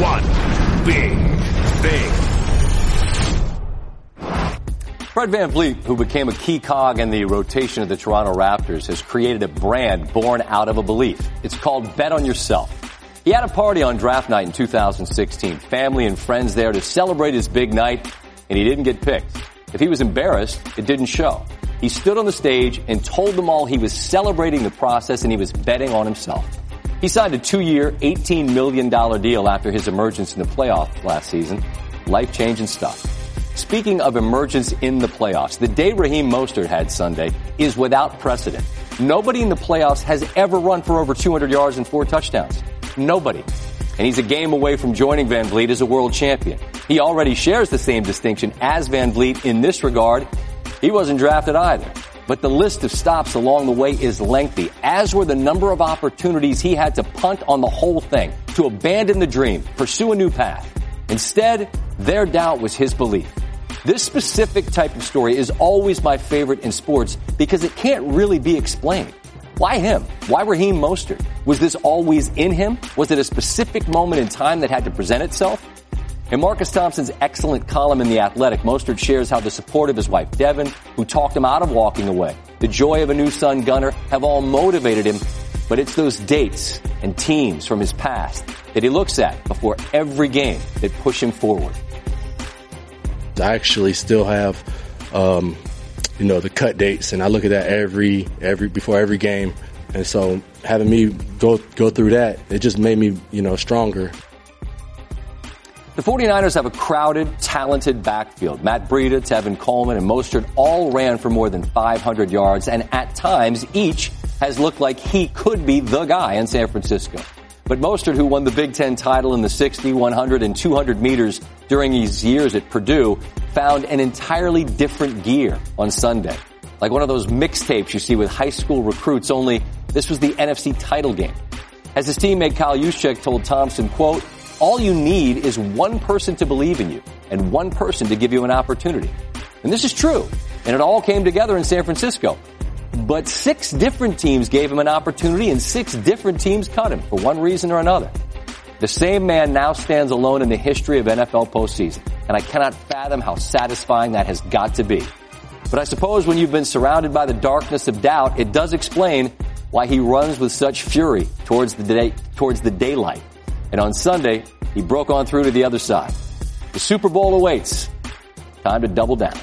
one big thing. Fred VanVleet, who became a key cog in the rotation of the Toronto Raptors, has created a brand born out of a belief. It's called Bet on Yourself. He had a party on draft night in 2016, family and friends there to celebrate his big night, and he didn't get picked. If he was embarrassed, it didn't show. He stood on the stage and told them all he was celebrating the process and he was betting on himself. He signed a two-year, $18 million deal after his emergence in the playoffs last season. Life-changing stuff. Speaking of emergence in the playoffs, the day Raheem Mostert had Sunday is without precedent. Nobody in the playoffs has ever run for over 200 yards and four touchdowns. Nobody. And he's a game away from joining VanVleet as a world champion. He already shares the same distinction as VanVleet in this regard. He wasn't drafted either. But the list of stops along the way is lengthy, as were the number of opportunities he had to punt on the whole thing, to abandon the dream, pursue a new path. Instead, their doubt was his belief. This specific type of story is always my favorite in sports because it can't really be explained. Why him? Why Raheem Mostert? Was this always in him? Was it a specific moment in time that had to present itself? In Marcus Thompson's excellent column in The Athletic, Mostert shares how the support of his wife Devin, who talked him out of walking away, the joy of a new son Gunner, have all motivated him. But it's those dates and teams from his past that he looks at before every game that push him forward. I actually still have, um, you know, the cut dates, and I look at that every every before every game. And so having me go go through that, it just made me, you know, stronger. The 49ers have a crowded, talented backfield. Matt Breida, Tevin Coleman, and Mostert all ran for more than 500 yards, and at times each has looked like he could be the guy in San Francisco. But Mostert, who won the Big Ten title in the 60, 100, and 200 meters during his years at Purdue, found an entirely different gear on Sunday. Like one of those mixtapes you see with high school recruits, only this was the NFC title game. As his teammate Kyle Juszczyk told Thompson, quote, all you need is one person to believe in you and one person to give you an opportunity. And this is true. And it all came together in San Francisco. But six different teams gave him an opportunity and six different teams cut him for one reason or another. The same man now stands alone in the history of NFL postseason. And I cannot fathom how satisfying that has got to be. But I suppose when you've been surrounded by the darkness of doubt, it does explain why he runs with such fury towards the day, towards the daylight. And on Sunday, he broke on through to the other side. The Super Bowl awaits. Time to double down.